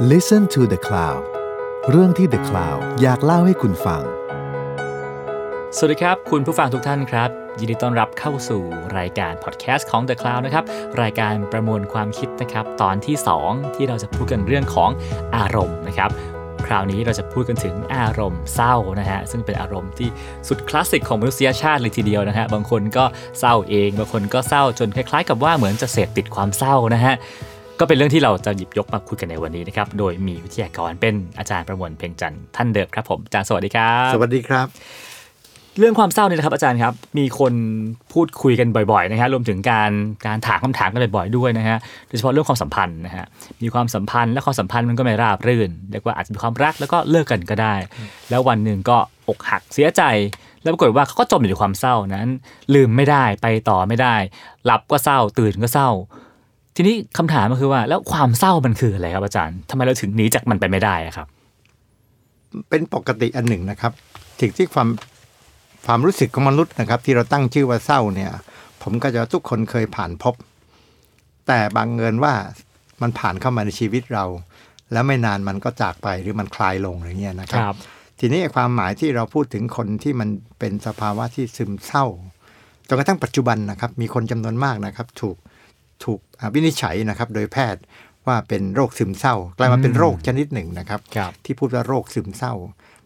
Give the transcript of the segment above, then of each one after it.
Listen to the Cloud เรื่องที่ The Cloud อยากเล่าให้คุณฟัง สวัสดีครับ คุณผู้ฟังทุกท่านครับ ยินดีต้อนรับเข้าสู่รายการพอดแคสต์ของ The Cloud นะครับ รายการประมวลความคิดนะครับ ตอนที่ 2 ที่เราจะพูดกันเรื่องของอารมณ์นะครับคราวนี้เราจะพูดกันถึงอารมณ์เศร้านะฮะซึ่งเป็นอารมณ์ที่สุดคลาสสิกของมนุษยชาติเลยทีเดียวนะฮะบางคนก็เศร้าเอง บางคนก็เศร้าจนคล้ายๆ กับว่าเหมือนจะเสพติดความเศร้านะฮะ ก็เป็นเรื่องที่เราจะหยิบยกมาคุยกันในวันนี้นะครับ โดยมีวิทยากรเป็นอาจารย์ประมวลเพ่งจันทร์ท่านเดิมครับผมอาจารย์สวัสดีครับ สวัสดีครับ เรื่องความเศร้าเนี่ยนะครับอาจารย์ครับ มีคนพูดคุยกันบ่อยๆนะฮะรวมถึงการการถามคำถามกันบ่อยๆด้วยนะฮะโดยเฉพาะเรื่องความสัมพันธ์นะฮะมีความสัมพันธ์และความสัมพันธ์มันก็ไม่ราบรื่นเรียกว่าอาจจะมีความรักแล้วก็เลิกกันก็ได้ แล้ววันหนึ่งก็อกหักเสียใจแล้วปรากฏว่าเขาก็จมอยู่ในความเศร้านั้น ลืมไม่ได้ไปต่อไม่ได้หลับก็เศร้าตื่นก็เศร้า ทีนี้คำถามก็คือว่า แล้วความเศร้ามันคืออะไรครับอาจารย์ทำไมเราถึงหนีจากมันไปไม่ได้อะครับ เป็นปกติอันหนึ่งนะครับสิ่งที่ความความรู้สึกของมนุษย์นะครับ ที่เราตั้งชื่อว่าเศร้าเนี่ย ผมก็จะทุกคนเคยผ่านพบ แต่บางเงินว่ามันผ่านเข้ามาในชีวิตเรา แล้วไม่นานมันก็จากไปหรือมันคลายลงอย่างเงี้ยนะครับครับทีนี้ความหมายที่เราพูดถึงคนที่มันเป็นสภาวะที่ซึมเศร้าจนกระทั่งปัจจุบันนะครับ มีคนจำนวนมากนะครับ ถูก ถูกอ่าวินิจฉัยนะครับโดยแพทย์ว่าเป็นโรคซึมเศร้ากลายมาเป็นโรคชนิดหนึ่งนะครับครับที่พูดว่าโรคซึมเศร้า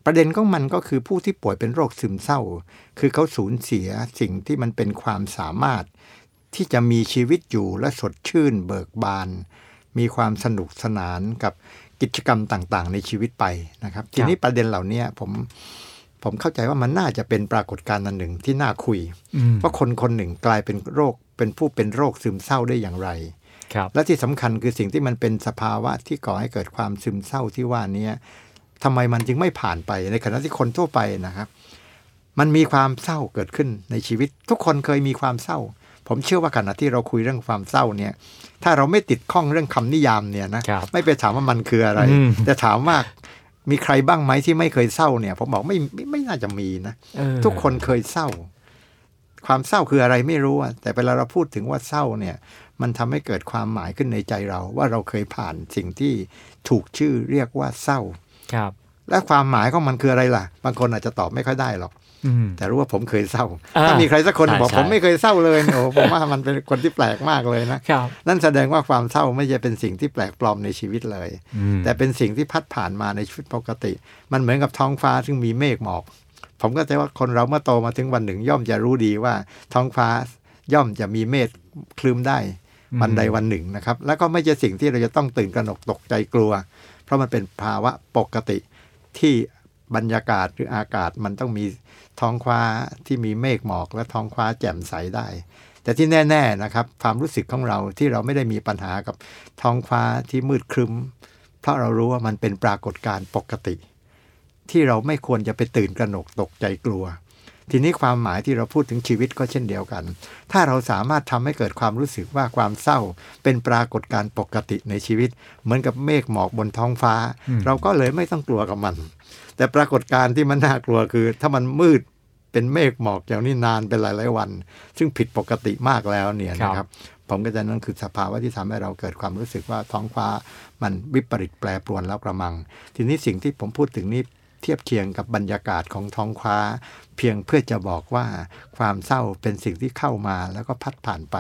ประเด็นของมันก็คือผู้ที่ป่วยเป็นโรคซึมเศร้า คือเขาสูญเสียสิ่งที่มันเป็นความสามารถ ที่จะมีชีวิตอยู่และสดชื่นเบิกบาน มีความสนุกสนานกับกิจกรรมต่างๆ ในชีวิตไปนะครับ ทีนี้ประเด็นเหล่านี้ผมผมเข้าใจว่ามันน่าจะเป็นปรากฏการณ์อันหนึ่งที่น่าคุยอืมว่าคนคนหนึ่งกลายเป็นโรค เป็นผู้เป็นโรคซึมเศร้าได้อย่างไรครับและที่สำคัญคือสิ่งที่มันเป็นสภาวะที่ก่อให้เกิดความซึมเศร้าที่ว่านี้ทำไมมันจึงไม่ผ่านไปในขณะที่คนทั่วไปนะครับ มันมีความเศร้าเกิดขึ้นในชีวิต ทุกคนเคยมีความเศร้า ผมเชื่อว่าขณะที่เราคุยเรื่องความเศร้าเนี่ย ถ้าเราไม่ติดข้องเรื่องคำนิยามเนี่ยนะครับไม่ไปถามว่ามันคืออะไรอืมแต่ถามว่ามีใครบ้างไหมที่ไม่เคยเศร้าเนี่ย ผมบอกไม่ไม่ไม่น่าจะมีนะเออทุกคนเคยเศร้า ความเศร้าคืออะไรไม่รู้อะแต่เวลาเราพูดถึงว่าเศร้าเนี่ย มันทำให้เกิดความหมายขึ้นในใจเรา ว่าเราเคยผ่านสิ่งที่ถูกชื่อเรียกว่าเศร้าครับ และความหมายของมันคืออะไรล่ะ บางคนอาจจะตอบไม่ค่อยได้หรอกอืมแต่รู้ว่าผมเคยเศร้าอ่าถ้ามีใครสักคนใช่บอกใช่ผมไม่เคยเศร้าเลยโอ้ผมว่ามันเป็นคนที่แปลกมากเลยนะครับนั่นแสดงว่าความเศร้าไม่ใช่เป็นสิ่งที่แปลกปลอมในชีวิตเลยอืมแต่เป็นสิ่งที่พัดผ่านมาในชีวิตปกติ มันเหมือนกับท้องฟ้าซึ่งมีเมฆหมอก ผมก็จะว่าคนเราเมื่อโตมาถึงวันหนึ่ง ย่อมจะรู้ดีว่าท้องฟ้าย่อมจะมีเมฆคลึ้มได้วันใดวันหนึ่งนะครับ แล้วก็ไม่ใช่สิ่งที่เราจะต้องตื่นกระหนกตกใจกลัว เพราะมันเป็นภาวะปกติที่บรรยากาศหรืออากาศมันต้องมีท้องฟ้าที่มีเมฆหมอกและท้องฟ้าแจ่มใสได้ แต่ที่แน่ ๆนะครับ ความรู้สึกของเราที่เราไม่ได้มีปัญหากับท้องฟ้าที่มืดครึ้ม เพราะเรารู้ว่ามันเป็นปรากฏการณ์ปกติ ที่เราไม่ควรจะไปตื่นกระหนกตกใจกลัว ทีนี้ความหมายที่เราพูดถึงชีวิตก็เช่นเดียวกัน ถ้าเราสามารถทำให้เกิดความรู้สึกว่าความเศร้า เป็นปรากฏการณ์ปกติในชีวิต เหมือนกับเมฆหมอกบนท้องฟ้า เราก็เลยไม่ต้องกลัวกับมัน แต่ปรากฏการณ์ที่มันน่ากลัวคือ ถ้ามันมืดเป็นเมฆหมอกอย่างนี้นานเป็นหลายๆวัน ซึ่งผิดปกติมากแล้วเนี่ยนะคครัรับบผมก็จะนั่นคือสภาวะที่ทำให้เราเกิดความรู้สึกว่าท้องฟ้ามันวิปริตแปรปรวนแล้วกระมัง ทีนี้สิ่งที่ผมพูดถึงนี้ เทียบเคียงกับบรรยากาศของท้องฟ้า เพียงเพื่อจะบอกว่าความเศร้าเป็นสิ่งที่เข้ามาแล้วก็พัดผ่านไป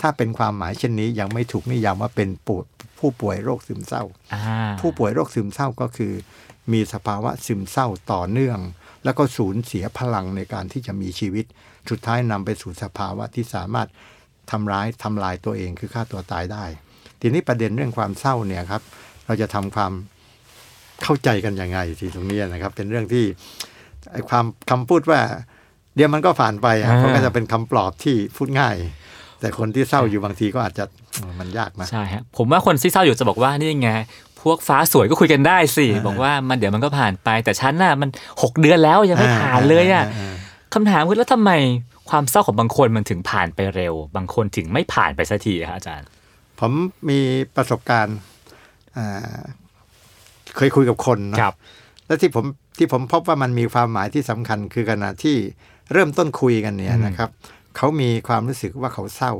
ถ้าเป็นความหมายเช่นนี้ยังไม่ถูกนิยามว่าเป็นปูผู้ป่วยโรคซึมเศร้าอ่าผู้ป่วยโรคซึมเศร้าก็คือ มีสภาวะซึมเศร้าต่อเนื่อง แล้วก็สูญเสียพลังในการที่จะมีชีวิต สุดท้ายนำไปสู่สภาวะที่สามารถทำร้ายทำลายตัวเองคือฆ่าตัวตายได้ ทีนี้ประเด็นเรื่องความเศร้าเนี่ยครับ เราจะทำความ เข้าใจกันยังไงที่ตรงนี้นะครับ เป็นเรื่องที่ไอ้ความคำพูดว่า เดี๋ยวมันก็ผ่านไปอะอ่าเพราะก็จะเป็นคำปลอบที่พูดง่าย แต่คนที่เศร้าอยู่บางทีก็อาจจะเออมันยากนะใช่ฮะผมว่าคนที่เศร้าอยู่จะบอกว่านี่ไงพวกฟ้าสวยก็คุยกันได้สิอ่าบอกว่ามันเดี๋ยวมันก็ผ่านไป แต่ฉันน่ะมันหกเดือนแล้วยังไม่ผ่านเลยอะาคำถามคือแล้วทำไมความเศร้าของบางคนมันถึงผ่านไปเร็ว บางคนถึงไม่ผ่านไปสักทีครับอาจารย์ ผมมีประสบการณ์อ่า เคยคุยกับคนเนอะครับ และที่ผมที่ผมพบว่ามันมีความหมายที่สำคัญคือขณะที่เริ่มต้นคุยกันเนี่ยอืมนะครับ เขามีความรู้สึกว่าเขาเศร้า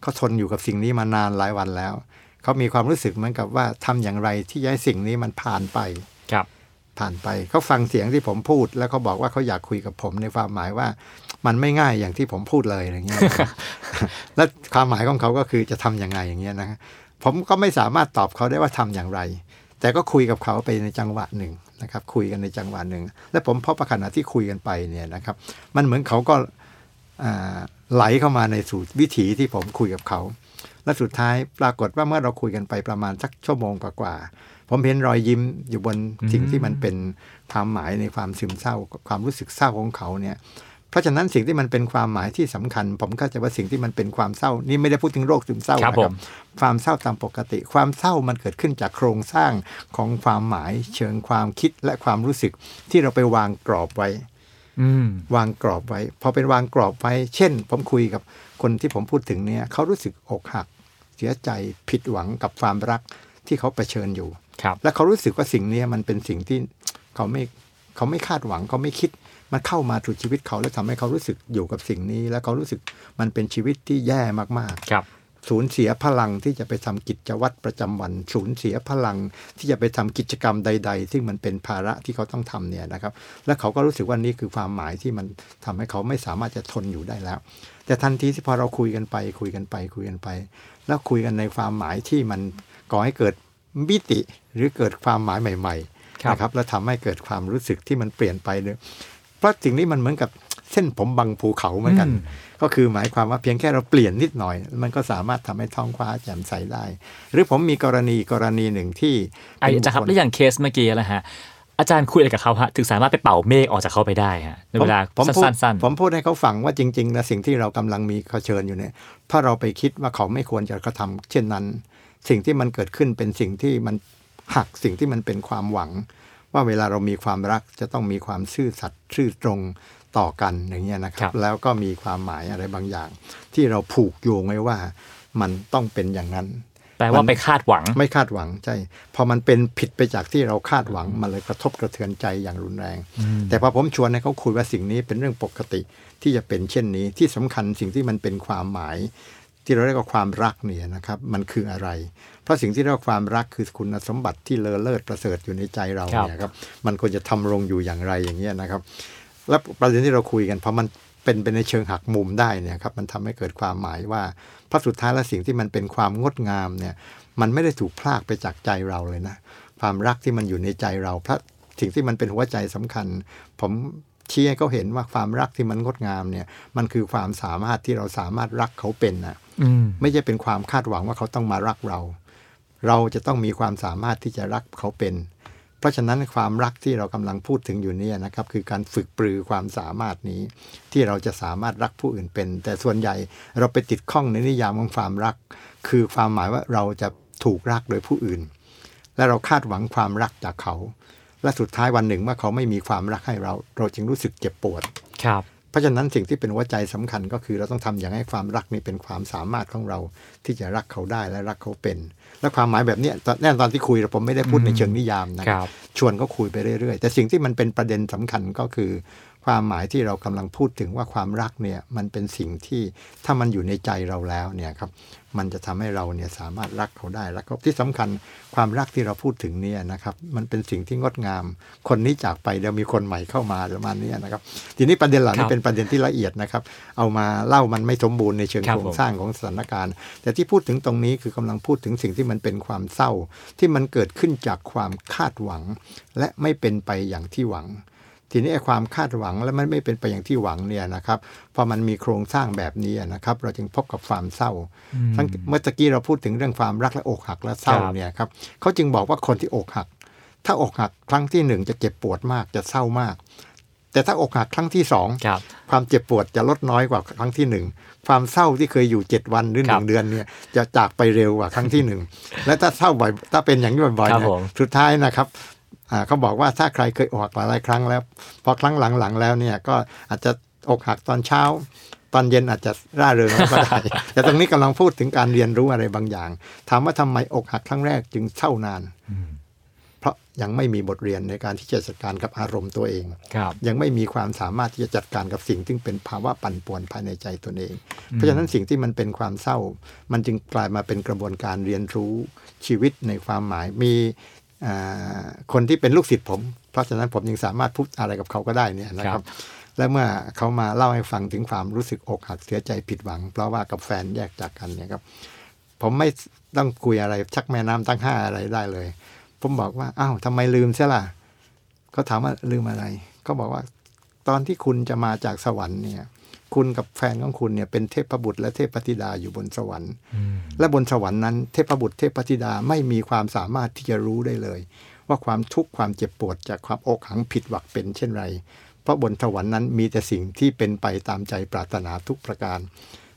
เขาทนอยู่กับสิ่งนี้มานานหลายวันแล้ว เขาเขามีความรู้สึกเหมือนกับว่าทำอย่างไรที่จะให้สิ่งนี้มันผ่านไปครับ ผ่านไปเขาฟังเสียงที่ผมพูด แล้วเขาบอกว่าเขาอยากคุยกับผมในความหมายว่ามันไม่ง่ายอย่างที่ผมพูดเลยอย่างเงี้ย และความหมายของเขาก็คือจะทำยังไงอย่างเงี้ยนะผมก็ไม่สามารถตอบเขาได้ว่าทำอย่างไร แต่ก็คุยกับเขาไปในจังหวะหนึ่งนะครับ คุยกันในจังหวะหนึ่ง และผมพบประขณะที่คุยกันไปเนี่ยนะครับ มันเหมือนเขาก็ไหลเข้ามาในสู่วิถีที่ผมคุยกับเขา และสุดท้ายปรากฏว่าเมื่อเราคุยกันไปประมาณสักชั่วโมงกว่าๆผมเห็นรอยยิ้มอยู่บนสิ่งที่มันเป็นความหมายในความซึมเศร้า ความรู้สึกเศร้าของเขาเนี่ย เพราะฉะนั้นสิ่งที่มันเป็นความหมายที่สำคัญ ผมเข้าใจว่าสิ่งที่มันเป็นความเศร้านี่ไม่ได้พูดถึงโรคซึมเศร้าครับนะผครัมบความเศร้าตามปกติ ความเศร้ามันเกิดขึ้นจากโครงสร้างของความหมายเชิงความคิดและความรู้สึกที่เราไปวางกรอบไว้อืมวางกรอบไว้ พอเป็นวางกรอบไว้ เช่น ผมคุยกับคนที่ผมพูดถึงเนี่ยเขารู้สึกอกหัก เสียใจผิดหวังกับความรักที่เขาเผชิญอยู่ครับและเขารู้สึกว่าสิ่งเนี้ยมันเป็นสิ่งที่เขาไม่เขาไม่คาดหวังเขาไม่คิด มันเข้ามาถูกชีวิตเขาแล้วทำให้เขารู้สึกอยู่กับสิ่งนี้ แล้วเขารู้สึกมันเป็นชีวิตที่แย่มากๆครับสูญเสียพลังที่จะไปทำกิจวัตรประจำวัน สูญเสียพลังที่จะไปทำกิจกรรมใด ๆ ซึ่งมันเป็นภาระที่เขาต้องทำเนี่ยนะครับ และเขาก็รู้สึกว่านี่คือความหมายที่มันทำให้เขาไม่สามารถจะทนอยู่ได้แล้ว แต่ทันทีที่พอเราคุยกันไป คุยกันไปคุยกันไป แล้วคุยกันในความหมายที่มันก่อให้เกิดมิติหรือเกิดความหมายใหม่ครับๆนะครับ แล้วทำให้เกิดความรู้สึกที่มันเปลี่ยนไปเลย เพราะสิ่งนี้มันเหมือนกับเส้นผมบังภูเขาเหมือนกันอืมก็คือหมายความว่าเพียงแค่เราเปลี่ยนนิดหน่อย มันก็สามารถทำให้ท้องฟ้าแจ่มใสได้ หรือผมมีกรณีกรณีหนึ่งที่ไอาจารย์ครับแล้วอย่างเคสเมื่อกี้นะฮะอาจารย์คุยอะไรกับเขาฮะถึงสามารถไปเป่าเมฆออกจากเขาไปได้ฮะในผมเวลาผมพูดสั้นผมพูดให้เขาฟังว่าจริงๆแล้วสิ่งที่เรากำลังมีเผชิญอยู่เนี่ย ถ้าเราไปคิดว่าเขาไม่ควรจะกระทำเช่นนั้น สิ่งที่มันเกิดขึ้นเป็นสิ่งที่มันหักสิ่งที่มันเป็นความหวัง ว่าเวลาเรามีความรักจะต้องมีความซื่อสัตย์ซื่อตรงต่อกันอย่างเงี้ยนะคครัรับบแล้วก็มีความหมายอะไรบางอย่าง ที่เราผูกโยงไว้ว่ามันต้องเป็นอย่างนั้นๆแปลว่าไปคาดหวังไม่คาดหวังใช่พอมันเป็นผิดไปจากที่เราคาดหวังมันเลยกระทบกระเทือนใจอย่างรุนแรง แต่พอผมชวนให้เขาคุยว่าสิ่งนี้เป็นเรื่องปกติที่จะเป็นเช่นนี้ที่สำคัญสิ่งที่มันเป็นความหมาย ที่เราเรียกว่าความรักเนี่ยนะครับมันคืออะไร เพราะสิ่งที่เรียกว่าความรักคือคุณสมบัติที่เลอเลิศประเสริฐอยู่ในใจเราครับเนี่ยครับมันควรจะทำรงอยู่อย่างไรอย่างเงี้ยนะครับ แล้วประเด็นที่เราคุยกันพอมันเป็นไปในเชิงหักมุมได้เนี่ยครับมันทำให้เกิดความหมายว่าเพราะสุดท้ายแล้วสิ่งที่มันเป็นความงดงามเนี่ยมันไม่ได้ถูกพลากไปจากใจเราเลยนะ ความรักที่มันอยู่ในใจเราเพราะสิ่งที่มันเป็นหัวใจสำคัญ ผม ชี้ให้เขาเห็นว่าความรักที่มันงดงามเนี่ย มันคือความสามารถที่เราสามารถรักเขาเป็นนะอืมไม่ใช่เป็นความคาดหวังว่าเขาต้องมารักเรา เราจะต้องมีความสามารถที่จะรักเขาเป็น เพราะฉะนั้นความรักที่เรากำลังพูดถึงอยู่เนี่ยนะครับ คือการฝึกปรือความสามารถนี้ ที่เราจะสามารถรักผู้อื่นเป็น แต่ส่วนใหญ่เราไปติดข้องในนิยามของความรัก คือความหมายว่าเราจะถูกรักโดยผู้อื่น และเราคาดหวังความรักจากเขา และสุดท้ายวันหนึ่งเมื่อเขาไม่มีความรักให้เรา เราจึงรู้สึกเจ็บปวดครับเพราะฉะนั้นสิ่งที่เป็นหัวใจสำคัญก็คือเราต้องทำอย่างให้ความรักนี้เป็นความสามารถของเรา ที่จะรักเขาได้และรักเขาเป็น และความหมายแบบเนี้ยตอนแน่นอนตอนที่คุยผมไม่ได้พูดในเชิงนิยามนะครับชวนก็คุยไปเรื่อยๆ แต่สิ่งที่มันเป็นประเด็นสำคัญก็คือ ความหมายที่เรากำลังพูดถึงว่าความรักเนี่ยมันเป็นสิ่งที่ถ้ามันอยู่ในใจเราแล้วเนี่ยครับมันจะทำให้เราเนี่ยสามารถรักเขาได้แล้วก็ที่สำคัญความรักที่เราพูดถึงเนี่ยนะครับมันเป็นสิ่งที่งดงาม คนนี้จากไปเดี๋ยวมีคนใหม่เข้ามาประมาณเนี้ยนะครับ ทีนี้ประเด็นเหล่าคนี้รับเป็นประเด็นที่ละเอียดนะครับ เอามาเล่ามันไม่สมบูรณ์ในเชิงครับโครงผมสร้างของสถานการณ์ แต่ที่พูดถึงตรงนี้คือกำลังพูดถึงสิ่งที่มันเป็นความเศร้า ที่มันเกิดขึ้นจากความคาดหวัง และไม่เป็นไปอย่างที่หวัง ทีนี้ไอ้ความคาดหวังและมันไม่เป็นไปอย่างที่หวังเนี่ยนะครับพอมันมีโครงสร้างแบบนี้นะครับ เราจึงพบกับความเศร้าทั้งเมื่อตะกี้เราพูดถึงเรื่องความรักและอกหักและเศร้าครับเนี่ยครับเขาจึงบอกว่าคนที่อกหัก ถ้าอกหักครั้งที่หนึ่งจะเจ็บปวดมากจะเศร้ามาก แต่ถ้าอกหักครั้งที่สองครับความเจ็บปวดจะลดน้อยกว่าครั้งที่หนึ่งความเศร้าที่เคยอยู่เจ็ดวันหรือหครันึ่บงเดือนเนี่ยจะจากไปเร็วกว่าครั้งที่หนึ่งและถ้าเศร้าบ่อยถ้าเป็นอย่างนี้บ่อยครัๆบเนี่ยผมสุดท้ายนะครับอ่า เขาบอกว่าถ้าใครเคยอกหักหลายๆครั้งแล้ว พอครั้งหลังๆแล้วเนี่ยก็อาจจะอกหักตอนเช้า ตอนเย็นอาจจะร่าเริงก็ได้ แต่ตรงนี้กำลังพูดถึงการเรียนรู้อะไรบางอย่าง ถามว่าทำไมอกหักครั้งแรกจึงเศร้านาน เพราะยังไม่มีบทเรียนในการที่จะจัดการกับอารมณ์ตัวเองครับยังไม่มีความสามารถที่จะจัดการกับสิ่งที่เป็นภาวะปั่นป่วนภายในใจตนเอง เพราะฉะนั้นสิ่งที่มันเป็นความเศร้า มันจึงกลายมาเป็นกระบวนการเรียนรู้ชีวิตในความหมายมีอ่า คนที่เป็นลูกศิษย์ผม เพราะฉะนั้นผมยังสามารถพูดอะไรกับเขาก็ได้เนี่ยนะคครัรับบและเมื่อเขามาเล่าให้ฟังถึงความรู้สึกอกหักเสียใจผิดหวัง เพราะว่ากับแฟนแยกจากกันเนี่ยครับ ผมไม่ต้องคุยอะไรชักแม่น้ำตั้งห้าอะไรได้เลย ผมบอกว่าอ้าวทำไมลืมเสียล่ะเขาถามว่าลืมอะไรเขาบอกว่า ตอนที่คุณจะมาจากสวรรค์เนี่ย คุณกับแฟนของคุณเนี่ยเป็นเทพบุตรและเทพธิดาอยู่บนสวรรค์ และบนสวรรค์นั้นเทพบุตรเทพธิดาไม่มีความสามารถที่จะรู้ได้เลย ว่าความทุกข์ความเจ็บปวดจากความอกหังผิดหวังเป็นเช่นไร เพราะบนสวรรค์นั้นมีแต่สิ่งที่เป็นไปตามใจปรารถนาทุกประการ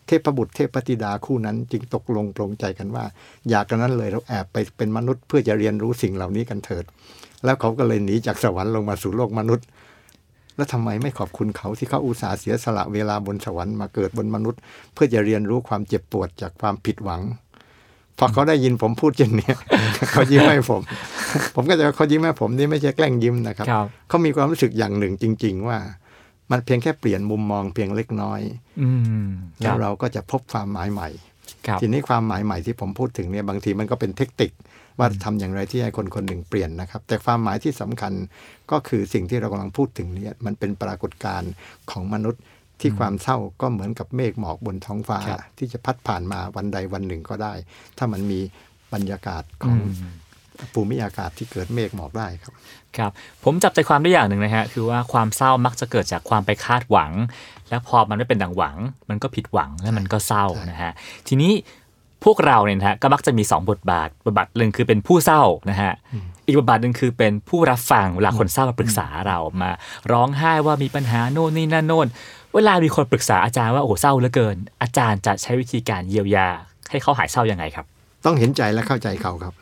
เทพบุตรเทพธิดาคู่นั้นจึงตกลงปรงใจกันว่า อยากกันนั้นเลยเราแอบไปเป็นมนุษย์เพื่อจะเรียนรู้สิ่งเหล่านี้กันเถิด แล้วเขาก็เลยหนีจากสวรรค์ลงมาสู่โลกมนุษย์ แล้วทำไมไม่ขอบคุณเขาที่เขาอุตส่าห์เสียสละเวลาบนสวรรค์มาเกิดบนมนุษย์ เพื่อจะเรียนรู้ความเจ็บปวดจากความผิดหวังพอเขาได้ยินผมพูดเช่นเนี้ยเขายิ้มให้ผม ผมก็จะว่าเขายิ้มให้ผมนี่ไม่ใช่แกล้งยิ้มนะครับครับเขามีความรู้สึกอย่างหนึ่งจริง ๆ ว่า มันเพียงแค่เปลี่ยนมุมมองเพียงเล็กน้อยอืมคแล้รัวบเราก็จะพบความหมายใหม่ครับทีนี้ความหมายใหม่ที่ผมพูดถึงเนี่ยบางทีมันก็เป็นเทคนิค ว่าทำอย่างไรที่ให้คนคนหนึ่งเปลี่ยนนะครับ แต่ความหมายที่สำคัญก็คือสิ่งที่เรากำลังพูดถึงเนี่ยมันเป็นปรากฏการณ์ของมนุษย์ที่ความเศร้าก็เหมือนกับเมฆหมอกบนท้องฟ้าครับที่จะพัดผ่านมาวันใดวันหนึ่งก็ได้ ถ้ามันมีบรรยากาศของภูมิอากาศที่เกิดเมฆหมอกได้ครับครับผมจับใจความได้อย่างหนึ่งนะฮะคือว่าความเศร้ามักจะเกิดจากความไปคาดหวัง แล้วพอมันไม่เป็นดังหวัง มันก็ผิดหวังแล้วมันก็เศร้านะฮะทีนี้ พวกเราเนี่ยนะฮะก็มักจะมี 2 บทบาท บทบาทหนึ่งคือเป็นผู้เศร้านะฮะอีกบทบาทหนึ่งคือเป็นผู้รับฟังเวลาคนเศร้ามาปรึกษาเรามา ร้องไห้ว่ามีปัญหาโน่นนี่นั่นโน่นเวลามีคนปรึกษาอาจารย์ว่าโอ้โหเศร้าเหลือเกิน อาจารย์จะใช้วิธีการเยียวยา ให้เขาหายเศร้ายังไงครับ ต้องเห็นใจและเข้าใจเขาครับ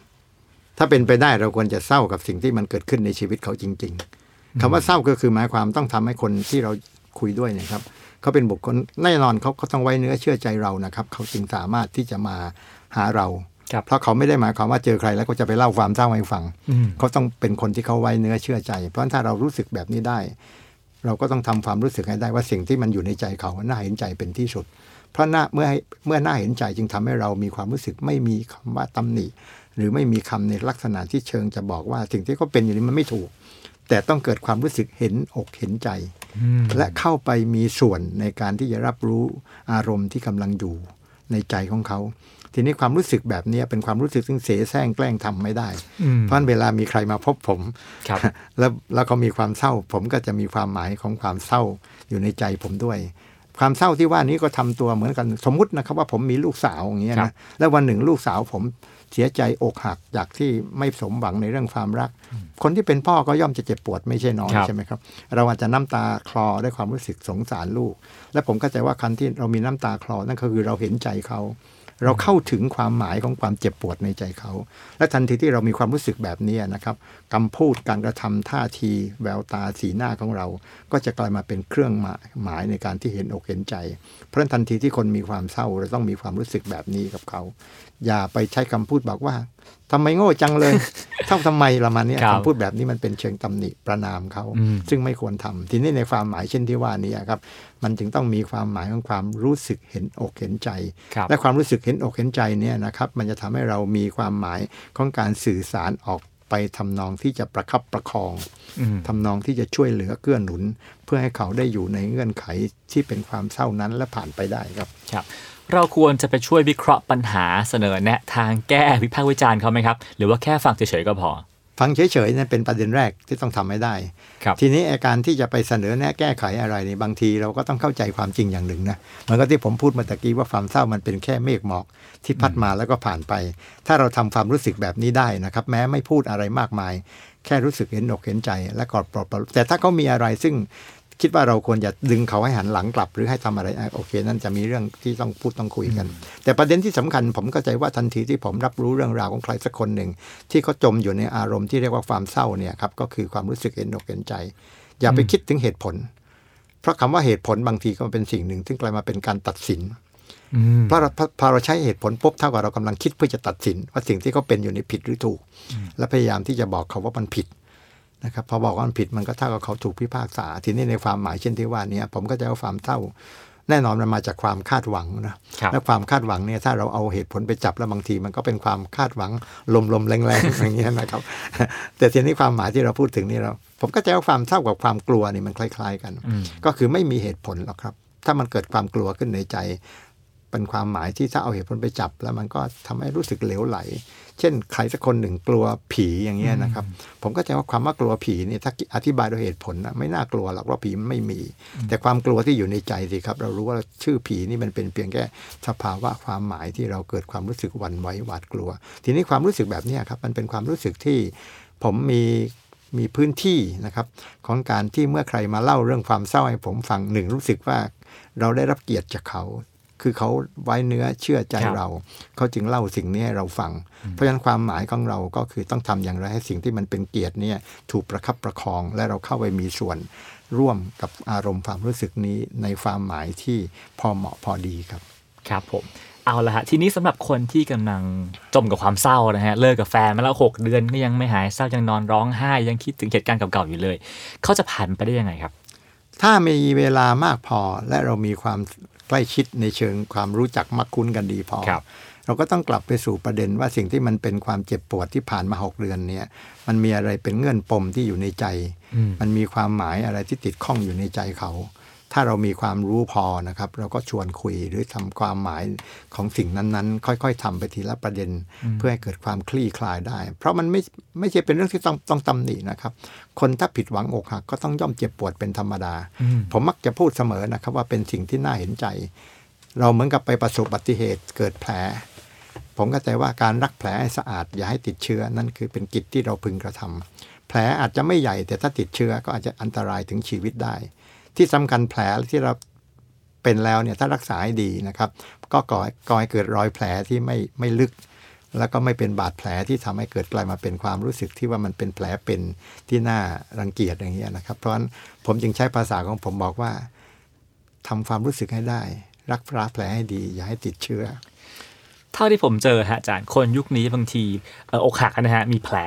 ถ้าเป็นไปได้เราควรจะเศร้ากับสิ่งที่มันเกิดขึ้นในชีวิตเขาจริง ๆคำว่าเศร้าก็คือหมายความต้องทำให้คนที่เรา คุยด้วยเนะครับเขาเป็นบุคคลแน่นอนเขาก็ต้องไว้เนื้อเชื่อใจเรานะครับเขาจึงสามารถที่จะมาหาเราครับเพราะเขาไม่ได้หมายความว่าเจอใครแล้วก็จะไปเล่าความเศร้าให้ฟังอืมเขาต้องเป็นคนที่เขาไว้เนื้อเชื่อใจ เพราะฉะนั้นถ้าเรารู้สึกแบบนี้ได้ เราก็ต้องทำความรู้สึกให้ได้ว่าสิ่งที่มันอยู่ในใจเขาน่าเห็นใจเป็นที่สุด เพราะหน้าเมื่อให้เมื่อหน้าเห็นใจจึงทำให้เรามีความรู้สึกไม่มีคำว่าตำหนิหรือไม่มีคำในลักษณะที่เชิงจะบอกว่าสิ่งที่เขาเป็นอยู่นี้มันไม่ถูก แต่ต้องเกิดความรู้สึกเห็นอกเห็นใจ และเข้าไปมีส่วนในการที่จะรับรู้อารมณ์ที่กำลังอยู่ในใจของเขา ทีนี้ความรู้สึกแบบนี้เป็นความรู้สึกซึ่งเสแสร้งแกล้งทำไม่ได้อืมเพราะฉะนั้นเวลามีใครมาพบผมครับแล้วแล้วเขามีความเศร้า ผมก็จะมีความหมายของความเศร้าอยู่ในใจผมด้วยความเศร้าที่ว่านี้ก็ทำตัวเหมือนกันสมมุตินะครับว่าผมมีลูกสาวอย่างเงี้ยครันะบแล้ววันหนึ่งลูกสาวผม เสียใจอกหักจากที่ไม่สมหวังในเรื่องความรัก คนที่เป็นพ่อก็ย่อมจะเจ็บปวดไม่ใช่น้อยครับใช่ไหมครับ เราอาจจะน้ำตาคลอด้วยความรู้สึกสงสารลูก และผมเข้าใจว่าคันที่เรามีน้ำตาคลอนั่นก็คือเราเห็นใจเขา เราเข้าถึงความหมายของความเจ็บปวดในใจเขา และทันทีที่เรามีความรู้สึกแบบนี้นะครับคำพูดการกระทำท่าทีแววตาสีหน้าของเรา ก็จะกลายมาเป็นเครื่องหมายมายในการที่เห็นอกเห็นใจ เพราะฉะนั้นทันทีที่คนมีความเศร้าเราต้องมีความรู้สึกแบบนี้กับเขา อย่าไปใช้คำพูดบอกว่า ทำไมโง่จังเลยเท่าทำไมละมันเนี่ยครับคำพูดแบบนี้มันเป็นเชิงตำหนิประนามเขาอืมซึ่งไม่ควรทำทีนี้ในความหมายเช่นที่ว่านี้ครับมันจึงต้องมีความหมายของความรู้สึกเห็นอกเห็นใจครับและความรู้สึกเห็นอกเห็นใจเนี่ยนะครับมันจะทำให้เรามีความหมายของการสื่อสารออกไปทำนองที่จะประคับประคองอืมทำนองที่จะช่วยเหลือเกื้อหนุน เพื่อให้เขาได้อยู่ในเงื่อนไขที่เป็นความเศร้านั้นและผ่านไปได้ครับครับ เราควรจะไปช่วยวิเคราะห์ปัญหาเสนอแนะทางแก้วิพากษ์วิจารณ์เขาไหมครับ หรือว่าแค่ฟังเฉยๆก็พอ ฟังเฉยๆนั่นเป็นประเด็นแรกที่ต้องทำให้ได้ครับทีนี้อาการที่จะไปเสนอแนะแก้ไขอะไรนี่บางทีเราก็ต้องเข้าใจความจริงอย่างหนึ่งนะเหมือนกับที่ผมพูดเมาตะกี้ว่าความเศร้ามันเป็นแค่เมฆหมอกที่พัดมาแล้วก็ผ่านไป ถ้าเราทำความรู้สึกแบบนี้ได้นะครับ แม้ไม่พูดอะไรมากมาย แค่รู้สึกเห็นอกเห็นใจ และกอดปลอบประโลมแต่ถ้าเขามีอะไรซึ่ง คิดว่าเราควรจะดึงเขาให้หันหลังกลับ หรือให้ทำอะไรอะโอเค นั่นจะมีเรื่องที่ต้องพูดต้องคุยกัน แต่ประเด็นที่สำคัญผมเข้าใจว่าทันทีที่ผมรับรู้เรื่องราวของใครสักคนหนึ่งที่เขาจมอยู่ในอารมณ์ที่เรียกว่าความเศร้าเนี่ยครับก็คือความรู้สึกเห็นอกเห็นใจ อย่าไปคิดถึงเหตุผล เพราะคำว่าเหตุผลบางทีก็เป็นสิ่งหนึ่งซึ่งกลายมาเป็นการตัดสินอืมเพราะเราพอพอเราใช้เหตุผลปุ๊บเท่ากับเรากำลังคิดเพื่อจะตัดสิน ว่าสิ่งที่เขาเป็นอยู่ในผิดหรือถูก และพยายามที่จะบอกเขาว่ามันผิด นะครับพอบอกว่ามันผิดมันก็เท่ากับเขาถูกพิพากษา ทีนี้ในความหมายเช่นที่ว่าเนี้ผมก็จะเอาความเท่าแน่นอนมันมาจากความคาดหวังนะครับและความคาดหวังเนี่ยถ้าเราเอาเหตุผลไปจับแล้วบางที มันก็เป็นความคาดหวังลมๆแรงๆอย่างเงี้ยนะครับ แต่ทีนี้ความหมายที่เราพูดถึงนี่เราผมก็จะเอาความเท่ากับความกลัวนี่มันคล้าย ๆ กันอืมก็คือไม่มีเหตุผลหรอกครับ ถ้ามันเกิดความกลัวขึ้นในใจ เป็นความหมายที่ถ้าเอาเหตุผลไปจับ แล้วมันก็ทำให้รู้สึกเหลวไหล เช่นใครสักคนหนึ่งกลัวผีอย่างเงี้ยนะครับ ผมก็จะว่าความว่ากลัวผีนี่ถ้าอธิบายด้วยเหตุผลนะไม่น่ากลัวหรอกว่าผีไม่มี แต่ความกลัวที่อยู่ในใจสิครับ เรารู้ว่าชื่อผีนี่มันเป็นเพียงแค่สภาวะความหมายที่เราเกิดความรู้สึกหวั่นไหวหวาดกลัว ทีนี้ความรู้สึกแบบนี้ครับมันเป็นความรู้สึกที่ผมมีมีพื้นที่นะครับของการที่เมื่อใครมาเล่าเรื่องความเศร้าให้ผมฟังหนึ่งรู้สึกว่าเราได้รับเกียรติจากเขา คือเขาไว้เนื้อเชื่อใจครับเรา เขาจึงเล่าสิ่งนี้ให้เราฟัง เพราะฉะนั้นความหมายของเราก็คือต้องทำอย่างไรให้สิ่งที่มันเป็นเกียรติเนี่ยถูกประคับประคองและเราเข้าไปมีส่วนร่วมกับอารมณ์ความรู้สึกนี้ในความหมายที่พอเหมาะพอดีครับ ครับผมเอาละฮะทีนี้สำหรับคนที่กำลังจมกับความเศร้านะฮะเลิกกับแฟนมาแล้วหกเดือนก็ยังไม่หายเศร้ายังนอนร้องไห้ยังคิดถึงเหตุการณ์เก่าๆอยู่เลย เขาจะผ่านไปได้ยังไงครับ ถ้ามีเวลามากพอและเรามีความ ใกล้ชิดในเชิงความรู้จักมักคุ้นกันดีพอครับเราก็ต้องกลับไปสู่ประเด็นว่าสิ่งที่มันเป็นความเจ็บปวดที่ผ่านมาหกเดือนเนี่ยมันมีอะไรเป็นเงื่อนปมที่อยู่ในใจอืมมันมีความหมายอะไรที่ติดข้องอยู่ในใจเขา ถ้าเรามีความรู้พอนะครับ เราก็ชวนคุยหรือทำความหมายของสิ่งนั้นๆ ค่อย ๆทำไปทีละประเด็น เพื่อให้เกิดความคลี่คลายได้ เพราะมันไม่ไม่ใช่เป็นเรื่องที่ต้องต้องตำหนินะครับ คนถ้าผิดหวังอกหักก็ต้องย่อมเจ็บปวดเป็นธรรมดาอืมผมมักจะพูดเสมอนะครับ ว่าเป็นสิ่งที่น่าเห็นใจ เราเหมือนกับไปประสบอุบัติเหตุเกิดแผลผมก็ใจว่าการรักแผลให้สะอาดอย่าให้ติดเชื้อนั่นคือเป็นกิจที่เราพึงกระทำแผลอาจจะไม่ใหญ่แต่ถ้าติดเชื้อก็อาจจะอันตรายถึงชีวิตได้ ที่สำคัญแผลที่เราเป็นแล้วเนี่ยถ้ารักษาให้ดีนะครับ ก็ก่อก่อให้เกิดรอยแผลที่ไม่ไม่ลึก แล้วก็ไม่เป็นบาดแผลที่ทำให้เกิดกลายมาเป็นความรู้สึกที่ว่ามันเป็นแผลเป็นที่น่ารังเกียจอย่างเงี้ยนะครับ เพราะฉะนั้นผมจึงใช้ภาษาของผมบอกว่าทำความรู้สึกให้ได้ รักษาแผลให้ดี อย่าให้ติดเชื้อ เท่าที่ผมเจอฮะอาจารย์คนยุคนี้บางทีเอ่ออกหักนะฮะมีแผล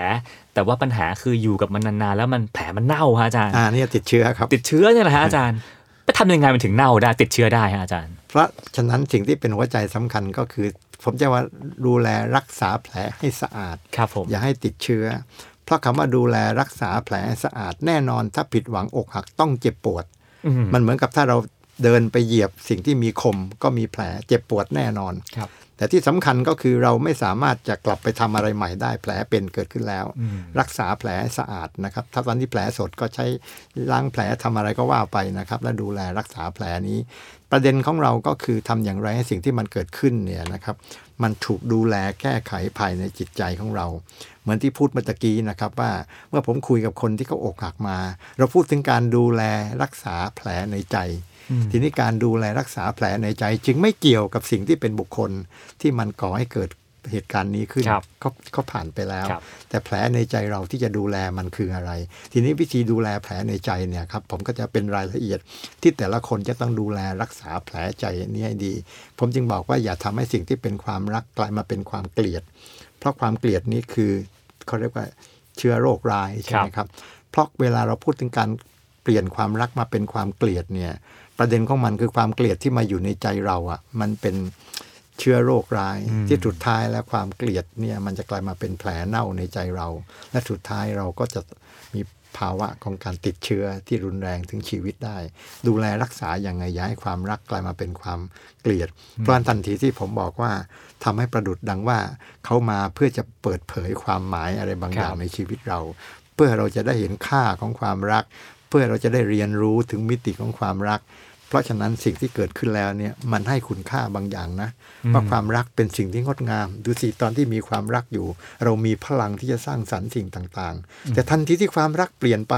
แต่ว่าปัญหาคืออยู่กับมันนานๆแล้วมันแผลมันเน่าฮะอาจารย์อ่าเนี่ยติดเชื้อครับ ติดเชื้อเนี่ยแหละฮะอาจารย์ไปทำยังไงมันถึงเน่าได้ ติดเชื้อได้ฮะอาจารย์ เพราะฉะนั้นสิ่งที่เป็นหัวใจสำคัญก็คือ ผมจะว่าดูแลรักษาแผลให้สะอาดครับผมอย่าให้ติดเชื้อ เพราะคำว่าดูแลรักษาแผลให้สะอาดแน่นอนถ้าผิดหวังอกหักต้องเจ็บปวดอืมมันเหมือนกับถ้าเราเดินไปเหยียบสิ่งที่มีคมก็มีแผลเจ็บปวดแน่นอนครับ แต่ที่สำคัญก็คือเราไม่สามารถจะกลับไปทำอะไรใหม่ได้แผลเป็นเกิดขึ้นแล้วอืมรักษาแผลให้สะอาดนะครับ ถ้าตอนที่แผลสดก็ใช้ล้างแผลทำอะไรก็ว่าไปนะครับ และดูแลรักษาแผลนี้ ประเด็นของเราก็คือทำอย่างไรให้สิ่งที่มันเกิดขึ้นเนี่ยนะครับ มันถูกดูแลแก้ไขภายในจิตใจของเรา เหมือนที่พูดเมื่อตะกี้นะครับว่าเมื่อผมคุยกับคนที่เขาอกหักมา เราพูดถึงการดูแลรักษาแผลในใจ ทีนี้การดูแลรักษาแผลในใจ จึงไม่เกี่ยวกับสิ่งที่เป็นบุคคลที่มันก่อให้เกิดเหตุการณ์นี้ขึ้นครับเขาเขาผ่านไปแล้วครับแต่แผลในใจเราที่จะดูแลมันคืออะไร ทีนี้วิธีดูแลแผลในใจเนี่ยครับผมก็จะเป็นรายละเอียด ที่แต่ละคนจะต้องดูแลรักษาแผลใจนี้ให้ดี ผมจึงบอกว่าอย่าทำให้สิ่งที่เป็นความรักกลายมาเป็นความเกลียด เพราะความเกลียดนี้คือเขาเรียกว่าเชื้อโรคร้ายใช่ไหมครับ เพราะเวลาเราพูดถึงการเปลี่ยนความรักมาเป็นความเกลียดเนี่ย ประเด็นของมันคือความเกลียดที่มาอยู่ในใจเราอะ่ะ มันเป็นเชื้อโรคร้ายอืมที่สุดท้ายแล้วความเกลียดเนี่ย มันจะกลายมาเป็นแผลเน่าในใจเรา และสุดท้ายเราก็จะมีภาวะของการติดเชื้อที่รุนแรงถึงชีวิตได้ ดูแลรักษาอย่างไงอย่าให้ความรักกลายมาเป็นความเกลียดเพราะฉะนั้นทันทีที่ผมบอกว่าทำให้ประดุดดังว่าเขามาเพื่อจะเปิดเผยความหมายอะไรบางอย่างครับในชีวิตเรา เพื่อเราจะได้เห็นค่าของความรัก เพื่อเราจะได้เรียนรู้ถึงมิติของความรัก เพราะฉะนั้นสิ่งที่เกิดขึ้นแล้วเนี่ยมันให้คุณค่าบางอย่างนะว่าความรักเป็นสิ่งที่งดงาม ดูสิตอนที่มีความรักอยู่ เรามีพลังที่จะสร้างสรรค์สิ่งต่างๆ แต่ทันทีที่ความรักเปลี่ยนไป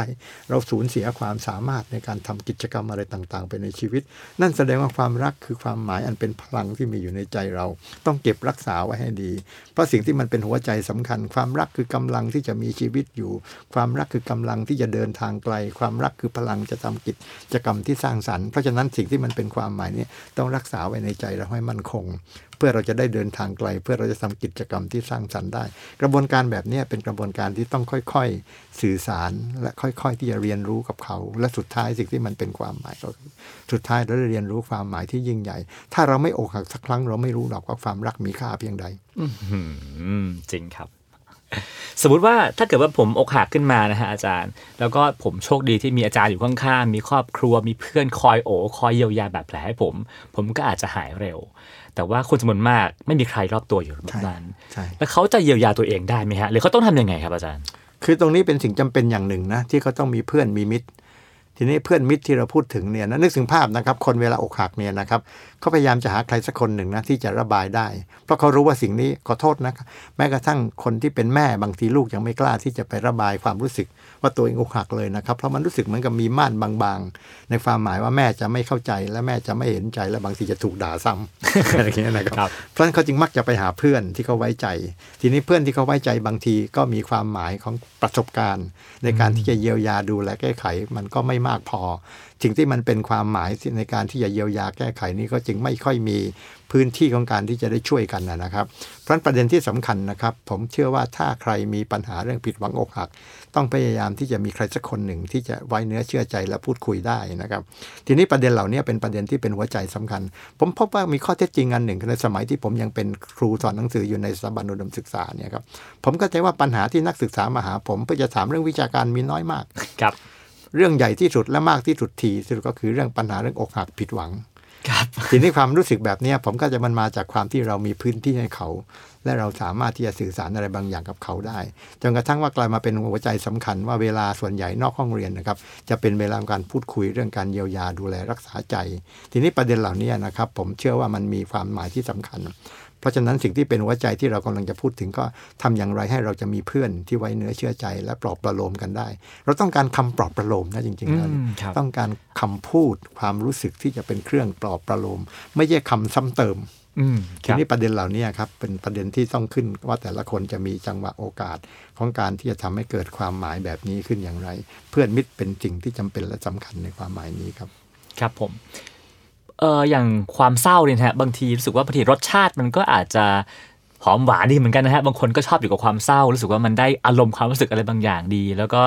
เราสูญเสียความสามารถในการทำกิจกรรมอะไรต่างๆ ไปในชีวิต นั่นแสดงว่าความรักคือความหมายอันเป็นพลังที่มีอยู่ในใจเรา ต้องเก็บรักษาไว้ให้ดี เพราะสิ่งที่มันเป็นหัวใจสำคัญ ความรักคือกำลังที่จะมีชีวิตอยู่ ความรักคือกำลังที่จะเดินทางไกล ความรักคือพลังจะทำกิจกรรมที่สร้างสรรค์เพราะฉะนั้นนั้นสิ่งที่มันเป็นความหมายนี้ต้องรักษาไว้ในใจเราให้มั่นคง เพื่อเราจะได้เดินทางไกล เพื่อเราจะทำกิจกรรมที่สร้างสรรค์ได้ กระบวนการแบบนี้เป็นกระบวนการที่ต้องค่อยๆสื่อสาร และค่อยๆ ที่จะเรียนรู้กับเขา และสุดท้ายสิ่งที่มันเป็นความหมายก็สุดท้ายเราได้เรียนรู้ความหมายที่ยิ่งใหญ่ ถ้าเราไม่อกหักสักครั้งเราไม่รู้หรอกว่าความรักมีค่าเพียงใดอืจริงครับ สมมุติว่าถ้าเกิดว่าผมอกหักขึ้นมานะฮะอาจารย์ แล้วก็ผมโชคดีที่มีอาจารย์อยู่ข้างๆ มีครอบครัว มีเพื่อนคอยโอบคอยเยียวยาแบบแผลให้ผม ผมก็อาจจะหายเร็ว แต่ว่าคนจำนวนมากไม่มีใครรอบตัวอยู่แบบนั้นใช่แล้วเขาจะเยียวยาตัวเองได้ไหมฮะ หรือเขาต้องทำยังไงครับอาจารย์ คือตรงนี้เป็นสิ่งจำเป็นอย่างหนึ่งนะที่เขาต้องมีเพื่อนมีมิตร ทีนี้เพื่อนมิตรที่เราพูดถึงเนี่ยนะนึกถึงภาพนะครับ คนเวลาอกหักเนี่ยนะครับ เขาพยายามจะหาใครสักคนหนึ่งนะที่จะระบายได้ เพราะเขารู้ว่าสิ่งนี้ขอโทษนะครับแม้กระทั่งคนที่เป็นแม่บางทีลูกยังไม่กล้าที่จะไประบายความรู้สึกว่าตัวเองอกหักเลยนะครับเพราะมันรู้สึกเหมือนกับมีม่านบางๆ ในความหมายว่าแม่จะไม่เข้าใจและแม่จะไม่เห็นใจและบางทีจะถูกด่าซ้ำอะไรอย่างเงี้ยนะครับครับเพราะฉะนั้นเขาจึงมักจะไปหาเพื่อนที่เขาไว้ใจ ทีนี้เพื่อนที่เขาไว้ใจบางทีก็มีความหมายของประสบการณ์ ในการที่จะเยียวยาดูแลแก้ไขมันก็ไม่มากพอ สิ่งที่มันเป็นความหมายในการที่จะเยียวยาแก้ไขนี้ก็จึงไม่ค่อยมีพื้นที่ของการที่จะได้ช่วยกันนะครับ เพราะฉะนั้นประเด็นที่สำคัญนะครับ ผมเชื่อว่าถ้าใครมีปัญหาเรื่องผิดหวังอกหัก ต้องพยายามที่จะมีใครสักคนหนึ่งที่จะไว้เนื้อเชื่อใจและพูดคุยได้นะครับ ทีนี้ประเด็นเหล่านี้เป็นประเด็นที่เป็นหัวใจสำคัญ ผมพบว่ามีข้อเท็จจริงอันหนึ่งในสมัยที่ผมยังเป็นครูสอนหนังสืออยู่ในสถาบันอุดมศึกษาเนี่ยครับผมก็ใจว่าปัญหาที่นักศึกษามาหาผมเพื่อจะถามเรื่องวิชาการมีน้อยมากครับ เรื่องใหญ่ที่สุดและมากที่สุดทีสุดก็คือเรื่องปัญหาเรื่องอกหักผิดหวังครับทีนี้ความรู้สึกแบบเนี้ยผมก็จะมันมาจากความที่เรามีพื้นที่ให้เขา และเราสามารถที่จะสื่อสารอะไรบางอย่างกับเขาได้จนกระทั่งว่ากลายมาเป็นหัวใจสำคัญว่าเวลาส่วนใหญ่นอกห้องเรียนนะครับ จะเป็นเวลาการพูดคุยเรื่องการเยียวยาดูแลรักษาใจ ทีนี้ประเด็นเหล่านี้นะครับ ผมเชื่อว่ามันมีความหมายที่สำคัญ เพราะฉะนั้นสิ่งที่เป็นหัวใจที่เรากำลังจะพูดถึงก็ทำอย่างไรให้เราจะมีเพื่อนที่ไว้เนื้อเชื่อใจและปลอบประโลมกันได้ เราต้องการคำปลอบประโลมนะจริงๆแล้วอืมครับต้องการคำพูดความรู้สึกที่จะเป็นเครื่องปลอบประโลม ไม่ใช่คำซ้ำเติมอืมคทีรับนี้ประเด็นเหล่านี้ครับเป็นประเด็นที่ต้องขึ้นว่าแต่ละคนจะมีจังหวะโอกาส ของการที่จะทำให้เกิดความหมายแบบนี้ขึ้นอย่างไร เพื่อนมิตรเป็นสิ่งที่จำเป็นและสำคัญในความหมายนี้ครับ ครับผม เอออย่างความเศร้าเนี่ยฮะบางทีรู้สึกว่าบางทีรสชาติมันก็อาจจะหอมหวานดีเหมือนกันนะฮะบางคนก็ชอบอยู่กับความเศร้า รู้สึกว่ามันได้อารมณ์ความรู้สึกอะไรบางอย่างดี แล้วก็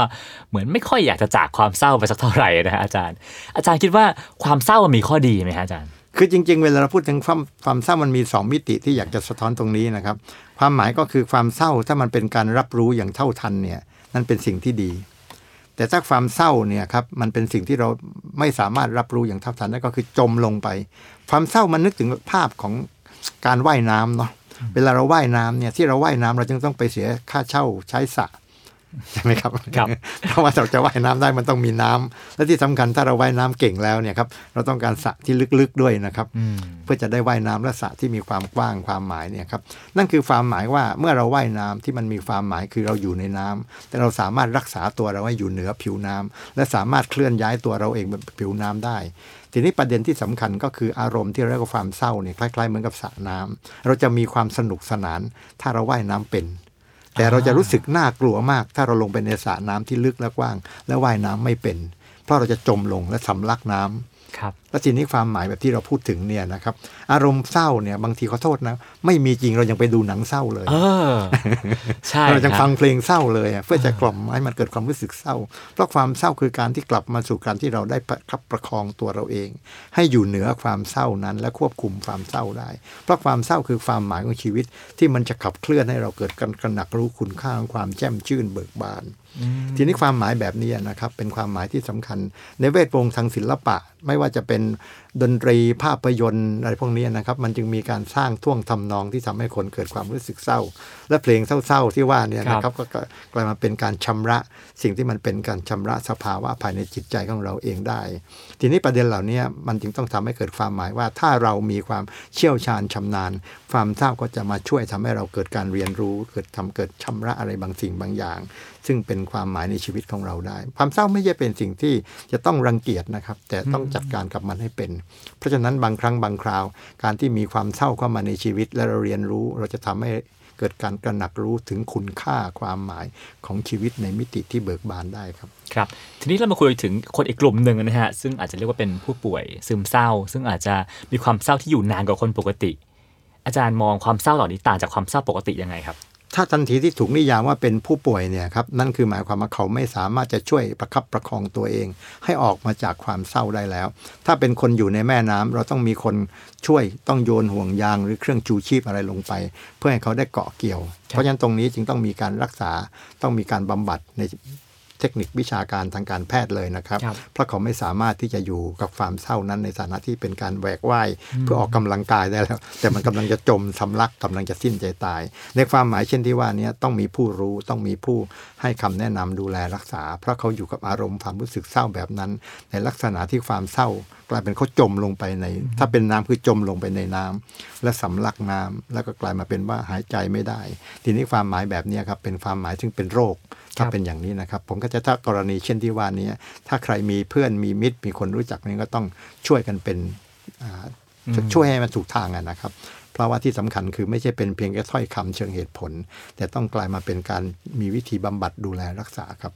เหมือนไม่ค่อยอยากจะจากความเศร้าไปสักเท่าไหร่นะฮะอาจารย์ อาจารย์คิดว่าความเศร้ามันมีข้อดีไหมฮะอาจารย์ คือจริง ๆ เวลาเราพูดถึงความความเศร้ามันมีสองมิติที่อยากจะสะท้อนตรงนี้นะครับ ความหมายก็คือความเศร้าถ้ามันเป็นการรับรู้อย่างเท่าทันเนี่ยนั่นเป็นสิ่งที่ดี แต่ถ้าความเศร้าเนี่ยครับมันเป็นสิ่งที่เราไม่สามารถรับรู้อย่างท่าทันนั่นก็คือจมลงไป ความเศร้ามันนึกถึงภาพของการว่ายน้ำเนาะเวลาเราว่ายน้ำเนี่ยที่เราว่ายน้ำเราจึงต้องไปเสียค่าเช่าใช้สระ ใช่ไหมครับครับเพราะว่าเราจะว่ายน้ำได้มันต้องมีน้ำและที่สำคัญถ้าเราว่ายน้ำเก่งแล้วเนี่ยครับเราต้องการสระที่ลึกๆด้วยนะครับอืมเพื่อจะได้ว่ายน้ำและสระที่มีความกว้างความหมายเนี่ยครับนั่นคือความหมายว่าเมื่อเราว่ายน้ำที่มันมีความหมายคือเราอยู่ในน้ำแต่เราสามารถรักษาตัวเราให้อยู่เหนือผิวน้ำและสามารถเคลื่อนย้ายตัวเราเองบนผิวน้ำได้ทีนี้ประเด็นที่สำคัญก็คืออารมณ์ที่เรียกว่าความเศร้าเนี่ยคล้ายๆเหมือนกับสระน้ำเราจะมีความสนุกสนาน ถ้าเราว่ายน้ำเป็น แต่เราจะรู้สึกน่ากลัวมาก ถ้าเราลงไปในสระน้ำที่ลึกและกว้าง และว่ายน้ำไม่เป็น เพราะเราจะจมลงและสำลักน้ำ ครับแล้วทีนี้ความหมายแบบที่เราพูดถึงเนี่ยนะครับ อารมณ์เศร้าเนี่ยบางทีขอโทษนะ ไม่มีจริงเรายังไปดูหนังเศร้าเลยเออใช่เราจะคฟัรับงเพลงเศร้าเลยอะเพื่อจะกล่อมให้มันเกิดความรู้สึกเศร้า เพราะความเศร้าคือการที่กลับมาสู่การที่เราได้ประคับประคองตัวเราเอง ให้อยู่เหนือความเศร้านั้น และควบคุมความเศร้าได้ เพราะความเศร้าคือความหมายของชีวิตที่มันจะขับเคลื่อนให้เราเกิดการกระหนักรู้คุณค่าของความแจ่มชื่นเบิกบาน ทีนี้ความหมายแบบนี้นะครับ เป็นความหมายที่สำคัญ ในเวทวงศ์ทางศิลปะ ไม่ว่าจะเป็นดนตรีภาพยนตร์อะไรพวกนี้นะครับ มันจึงมีการสร้างท่วงทำนองที่ทำให้คนเกิดความรู้สึกเศร้า และเพลงเศร้าๆที่ว่าเนี่ยนะครับก็ก็กลายมาเป็นการชำระ สิ่งที่มันเป็นการชำระสภาวะภายในจิตใจของเราเองได้ ทีนี้ประเด็นเหล่านี้มันจึงต้องทำให้เกิดความหมายว่า ถ้าเรามีความเชี่ยวชาญชำนาญ ความเศร้าก็จะมาช่วยทำให้เราเกิดการเรียนรู้ เกิดทำเกิดชำระอะไรบางสิ่งบางอย่าง ซึ่งเป็นความหมายในชีวิตของเราได้ ความเศร้าไม่ใช่เป็นสิ่งที่จะต้องรังเกียจนะครับ แต่ต้องจัดการกับมันให้เป็น เพราะฉะนั้นบางครั้งบางคราว การที่มีความเศร้าเข้ามาในชีวิตและเราเรียนรู้ เราจะทำให้ เกิดการตระหนักรู้ถึงคุณค่าความหมายของชีวิตในมิติที่เบิกบานได้ครับครับทีนี้เรามาคุยถึงคนอีกกลุ่มหนึ่งนะฮะซึ่งอาจจะเรียกว่าเป็นผู้ป่วยซึมเศร้า ซึ่งอาจจะมีความเศร้าที่อยู่นานกว่าคนปกติ อาจารย์มองความเศร้าเหล่านี้ต่างจากความเศร้าปกติยังไงครับ ถ้าทันทีที่ถูกนิยามว่าเป็นผู้ป่วยเนี่ยครับนั่นคือหมายความว่าเขาไม่สามารถจะช่วยประคับประคองตัวเอง ให้ออกมาจากความเศร้าได้แล้ว ถ้าเป็นคนอยู่ในแม่น้ำเราต้องมีคนช่วยต้องโยนห่วงยางหรือเครื่องจูชีพอะไรลงไป เพื่อให้เขาได้เกาะเกี่ยว เพราะฉะนั้นตรงนี้จึงต้องมีการรักษาต้องมีการบำบัดใน เทคนิควิชาการทางการแพทย์เลยนะครับครับ เพราะเขาไม่สามารถที่จะอยู่กับความเศร้านั้นในฐานะที่เป็นการแหวกว่ายเพื่อออกกำลังกายได้แล้ว แต่มันกำลังจะจมสำลักกำลังจะสิ้นใจตาย ในความหมายเช่นที่ว่านี้ต้องมีผู้รู้ต้องมีผู้ให้คำแนะนำดูแลรักษา เพราะเขาอยู่กับอารมณ์ความรู้สึกเศร้าแบบนั้น ในลักษณะที่ความเศร้ากลายเป็นเขาจมลงไปใน ถ้าเป็นน้ำคือจมลงไปในน้ำและสำลักน้ำแล้วก็กลายมาเป็นว่าหายใจไม่ได้ ทีนี้ความหมายแบบนี้ครับเป็นความหมายซึ่งเป็นโรค ถ้าครับเป็นอย่างนี้นะครับ ผมก็จะถ้ากรณีเช่นที่ว่านี้ถ้าใครมีเพื่อนมีมิตร มีคนรู้จักนี่ก็ต้องช่วยกันเป็นอ่าอืมช่วยให้มันถูกทางอะนะครับ เพราะว่าที่สำคัญคือไม่ใช่เป็นเพียงแค่ถ้อยคำเชิงเหตุผล แต่ต้องกลายมาเป็นการมีวิธีบำบัดดูแลรักษาครับ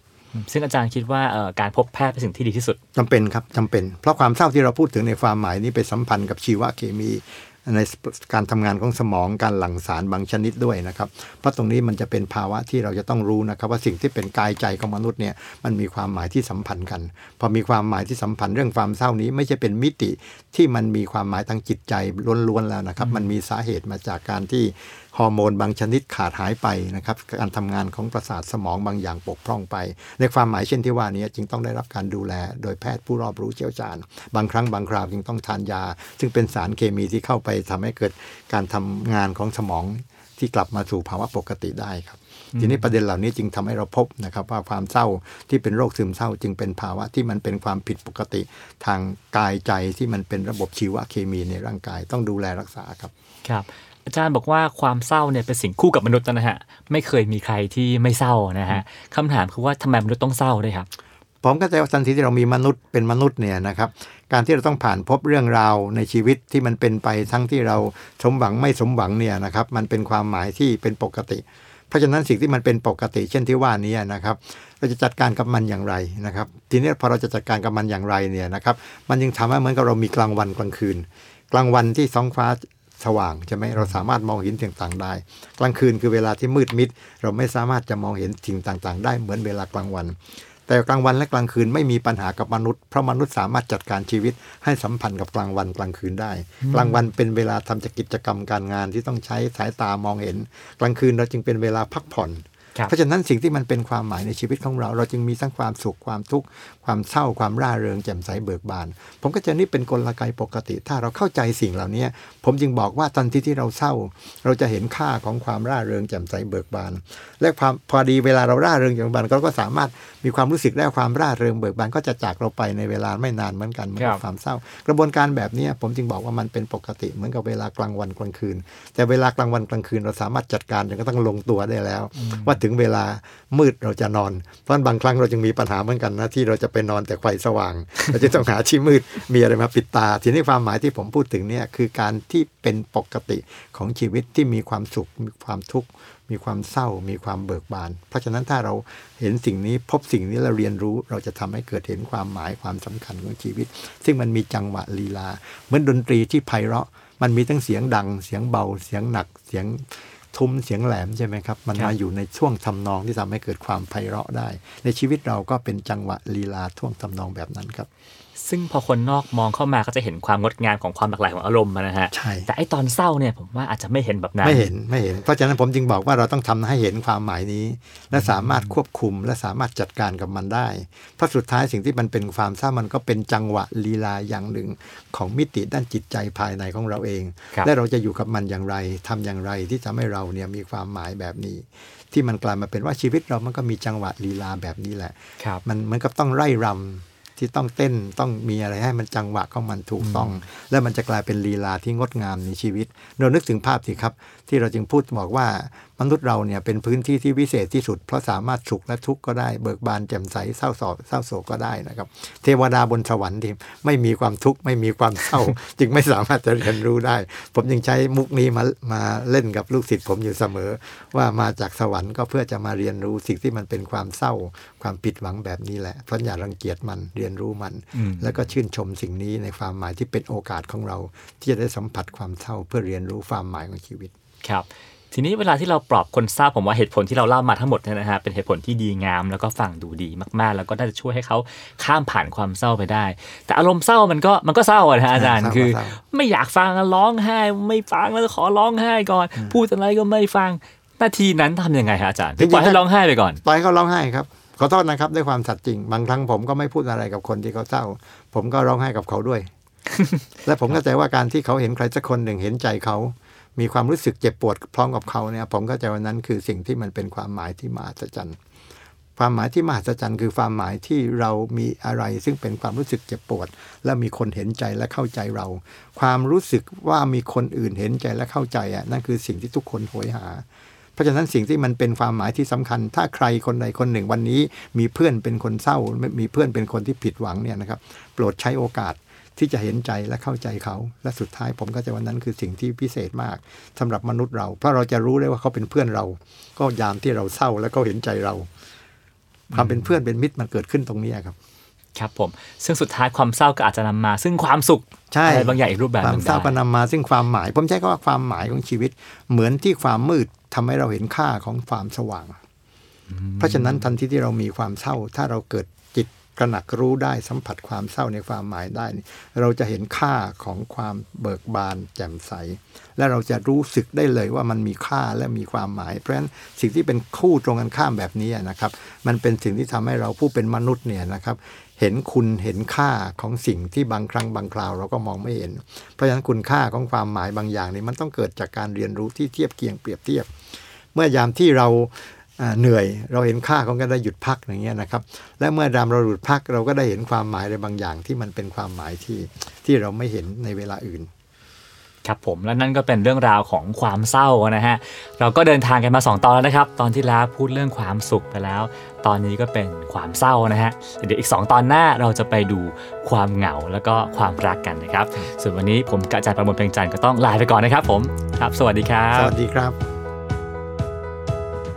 ซึ่งอาจารย์คิดว่าเอ่อการพบแพทย์เป็นสิ่งที่ดีที่สุดจำเป็นครับจำเป็น เพราะความเศร้าที่เราพูดถึงในความหมายนี้ไปสัมพันธ์กับชีวเคมี ในการทำงานของสมองการหลั่งสารบางชนิดด้วยนะครับ เพราะตรงนี้มันจะเป็นภาวะที่เราจะต้องรู้นะครับ ว่าสิ่งที่เป็นกายใจของมนุษย์เนี่ยมันมีความหมายที่สัมพันธ์กัน พอมีความหมายที่สัมพันธ์เรื่องความเศร้านี้ไม่ใช่เป็นมิติที่มันมีความหมายทางจิตใจล้วนๆแล้วนะครับ มันมีสาเหตุมาจากการที่ฮอร์โมนบางชนิดขาดหายไปนะครับการทำงานของประสาทสมองบางอย่างปกพร่องไป ในความหมายเช่นที่ว่านี้จึงต้องได้รับการดูแล โดยแพทย์ผู้รอบรู้เชี่ยวชาญ บางครั้งบางคราวจึงต้องทานยา ซึ่งเป็นสารเคมีที่เข้าไปทำให้เกิดการทำงานของสมองที่กลับมาสู่ภาวะปกติได้ครับ ทีนี้ประเด็นเหล่านี้จึงทำให้เราพบนะครับ ว่าความเศร้าที่เป็นโรคซึมเศร้าจึงเป็นภาวะที่มันเป็นความผิดปกติ ทางกายใจที่มันเป็นระบบชีวเคมีในร่างกายต้องดูแลรักษาครับครับอาจารย์บอกว่าความเศร้าเนี่ยเป็นสิ่งคู่กับมนุษย์นะฮะไม่เคยมีใครที่ไม่เศร้านะฮะคำถามคือว่าทำไมมนุษย์ต้องเศร้าด้วยครับ ผมก็จะว่าทันทีที่เรามีมนุษย์เป็นมนุษย์เนี่ยนะครับ การที่เราต้องผ่านพบเรื่องราวในชีวิตที่มันเป็นไปทั้งที่เราสมหวังไม่สมหวังเนี่ยนะครับ มันเป็นความหมายที่เป็นปกติ เพราะฉะนั้นสิ่งที่มันเป็นปกติ เช่นที่ว่านี้นะครับ เราจะจัดการกับมันอย่างไรนะครับ ทีนี้พอเราจะจัดการกับมันอย่างไรเนี่ยนะครับ มันยังทำให้เหมือนกับเรามีกลางวันกลางคืน กลางวันที่ท้องฟ้าสว่างใช่ไหมเราสามารถมองเห็นสิ่งต่างได้ กลางคืนคือเวลาที่มืดมิด เราไม่สามารถจะมองเห็นสิ่งต่างๆ ได้เหมือนเวลากลางวัน แต่กลางวันและกลางคืนไม่มีปัญหากับมนุษย์เพราะมนุษย์สามารถจัดการชีวิตให้สัมพันธ์กับกลางวันกลางคืนได้ กลางวันเป็นเวลาทำกิจกรรมการงานที่ต้องใช้สายตามองเห็น กลางคืนเราจึงเป็นเวลาพักผ่อนครับเพราะฉะนั้นสิ่งที่มันเป็นความหมายในชีวิตของเรา เราจึงมีทั้งความสุขความทุกข์ความเศร้าความร่าเริงแจ่มใสเบิกบาน ผมก็จะนี่เป็นกลไกปกติ ถ้าเราเข้าใจสิ่งเหล่านี้ผมจึงบอกว่าทันทีที่เราเศร้า เราจะเห็นค่าของความร่าเริงแจ่มใสเบิกบาน และความพอดีเวลาเราร่าเริงแจ่มใสเบิกบานเราก็สามารถ มีความรู้สึกได้ว่าความร่าเริงเบิกบานก็จะจากเราไปในเวลาไม่นานเหมือนกันเหมือนครักับบความเศร้า กระบวนการแบบนี้ผมจึงบอกว่ามันเป็นปกติ เหมือนกับเวลากลางวันกลางคืน แต่เวลากลางวันกลางคืนเราสามารถจัดการจนกระทั่งลงตัวได้แล้ว ว่าถึงเวลา มืดเราจะนอน เพราะบางครั้งเราจึงมีปัญหาเหมือนกันนะที่เราจะไปนอนแต่ไฟสว่าง เราจะต้องหาที่มืดมีอะไรมาปิดตา ทีนี้ความหมายที่ผมพูดถึงเนี่ยคือการที่เป็นปกติของชีวิตที่มีความสุขมีความทุกข์มีความเศร้ามีความเบิกบาน เพราะฉะนั้นถ้าเราเห็นสิ่งนี้พบสิ่งนี้เราเรียนรู้ เราจะทำให้เกิดเห็นความหมายความสำคัญของชีวิต ซึ่งมันมีจังหวะลีลา เหมือนดนตรีที่ไพเราะ มันมีทั้งเสียงดัง เสียงเบา เสียงหนัก เสียง ทุ้มเสียงแหลมใช่ไหมครับ มันครับมาอยู่ในช่วงทำนองที่ทำให้เกิดความไพเราะได้ ในชีวิตเราก็เป็นจังหวะลีลาท่วงทำนองแบบนั้นครับ ซึ่งพอคนนอกมองเข้ามาก็จะเห็นความงดงามของความหลากหลายของอารมณ์นะฮะใช่แต่ไอ้ตอนเศร้าเนี่ยผมว่าอาจจะไม่เห็นแบบนั้นไม่เห็นไม่เห็น เพราะฉะนั้นผมจึงบอกว่าเราต้องทำให้เห็นความหมายนี้ และสามารถควบคุมและสามารถจัดการกับมันได้เพราะสุดท้ายสิ่งที่มันเป็นความเศร้ามันก็เป็นจังหวะลีลาอย่างหนึ่ง ของมิติด้านจิตใจภายในของเราเองครับและเราจะอยู่กับมันอย่างไรทำอย่างไรที่จะให้เราเนี่ยมีความหมายแบบนี้ที่มันกลายมาเป็นว่าชีวิตเรามันก็มีจังหวะลีลาแบบนี้แหละครับมันเหมือนกับต้องไร่รำ ที่ต้องเต้นต้องมีอะไรให้มันจังหวะของมันถูกต้อง แล้วมันจะกลายเป็นลีลาที่งดงามในชีวิตเรานึกถึงภาพสิครับ ที่เราจึงพูดบอกว่า มนุษย์เราเนี่ยเป็นพื้นที่ที่วิเศษที่สุด เพราะสามารถสุขและทุกข์ก็ได้เบิกบานแจ่มใสเศร้าโศกเศร้าโศกก็ได้นะครับ เทวดาบนสวรรค์ที่ไม่มีความทุกข์ไม่มีความเศร้า จึงไม่สามารถจะเรียนรู้ได้ ผมยังใช้มุกนี้มามาเล่นกับลูกศิษย์ผมอยู่เสมอ ว่ามาจากสวรรค์ก็เพื่อจะมาเรียนรู้สิ่งที่มันเป็นความเศร้า ความผิดหวังแบบนี้แหละเพราะอย่ารังเกียจมันเรียนรู้มันอืมแล้วก็ชื่นชมสิ่งนี้ในความหมายที่เป็นโอกาสของเรา ที่จะได้สัมผัสความเศร้าเพื่อเรียนรู้ความหมายของชีวิตครับ ทีนี้เวลาที่เราปลอบคนเศร้าผมว่าเหตุผลที่เราเล่ามาทั้งหมดเนี่ยนะฮะเป็นเหตุผลที่ดีงาม แล้วก็ฟังดูดีมากๆ แล้วก็น่าจะช่วยให้เขาข้ามผ่านความเศร้าไปได้ แต่อารมณ์เศร้ามันก็มันก็เศร้าอะนะฮะอาจารย์เศร้าคือเศร้าไม่อยากฟังร้องไห้ ไม่ฟังแล้วขอร้องไห้ก่อน พูดอะไรก็ไม่ฟังนาทีนั้นทำยังไงฮะอาจารย์ถึงปล่อยให้ร้องไห้ไปก่อนปล่อยให้เขาร้องไห้ครับขอโทษนะครับด้วยความสัตย์จริงบางครั้งผมก็ไม่พูดอะไรกับคนที่เขาเศร้า ผมก็ร้องไห้กับเขาด้วย และผมเข้าใจว่าการที่เขาเห็นใครสักคนหนึ่งเห็นใจเขา มีความรู้สึกเจ็บปวดพร้อมกับเขาเนี่ยผมเข้าใจว่านั้นคือสิ่งที่มันเป็นความหมายที่มหัศจรรย์ความหมายที่มหัศจรรย์คือความหมายที่เรามีอะไร ซึ่งเป็นความรู้สึกเจ็บปวด และมีคนเห็นใจและเข้าใจเรา ความรู้สึกว่ามีคนอื่นเห็นใจและเข้าใจอะนั่นคือสิ่งที่ทุกคนโหยหา เพราะฉะนั้นสิ่งที่มันเป็นความหมายที่สำคัญ ถ้าใครคนใดคนหนึ่งวันนี้ มีเพื่อนเป็นคนเศร้ามีเพื่อนเป็นคนที่ผิดหวังเนี่ยนะครับ โปรดใช้โอกาส ที่จะเห็นใจและเข้าใจเขา และสุดท้ายผมก็จะวันนั้นคือสิ่งที่พิเศษมากสำหรับมนุษย์เรา เพราะเราจะรู้ได้ว่าเขาเป็นเพื่อนเรา ก็ยามที่เราเศร้าและเขาเห็นใจเรา ความเป็นเพื่อนเป็นมิตรมันเกิดขึ้นตรงนี้ครับ ครับผม ซึ่งสุดท้ายความเศร้าก็อาจจะนำมา ซึ่งความสุขใช่อะไรบางอย่างอีกรูปแบบคหวามนึ่งเศร้าก็ได้นำมาซึ่งความหมาย ผมใช้คำว่าความหมายของชีวิต เหมือนที่ความมืดทำให้เราเห็นค่าของความสว่าง เพราะฉะนั้นทันทีที่เรามีความเศร้า ถ้าเราเกิดจิตก ระหนักรู้ได้สัมผัสความเศร้าในความหมายได้ เราจะเห็นค่าของความเบิกบานแจ่มใส และเราจะรู้สึกได้เลยว่ามันมีค่าและมีความหมาย เพราะฉะนั้นสิ่งที่เป็นคู่ตรงกันข้ามแบบนี้นะครับ มันเป็นสิ่งที่ทำให้เราผู้เป็นมนุษย์เนี่ยนะครับ เห็นคุณเห็นค่าของสิ่งที่บางครั้งบางคราวเราก็มองไม่เห็น เพราะฉะนั้นคุณค่าของความหมายบางอย่างนี่มันต้องเกิดจากการเรียนรู้ที่เทียบเคียงเปรียบเทียบ เมื่อยามที่เรา เหนื่อย เราเห็นค่าของการได้หยุดพักอย่างเงี้ยนะครับ และเมื่อยามเราหยุดพักเราก็ได้เห็นความหมายอะไรบางอย่างที่มันเป็นความหมายที่ที่เราไม่เห็นในเวลาอื่นครับผมและนั่นก็เป็นเรื่องราวของความเศร้านะฮะเราก็เดินทางกันมา 2 ตอนแล้วนะครับ ตอนที่แล้วพูดเรื่องความสุขไปแล้ว ตอนนี้ก็เป็นความเศร้านะฮะเดี๋ยวอีก 2 ตอนหน้าเราจะไปดูความเหงาแล้วก็ความรักกันนะครับส่วนวันนี้ผมกบอาจารย์ประมวลเพียงจันทร์ก็ต้องลาไปก่อนนะครับผมครับ สวัสดีครัสบวัสดีครับ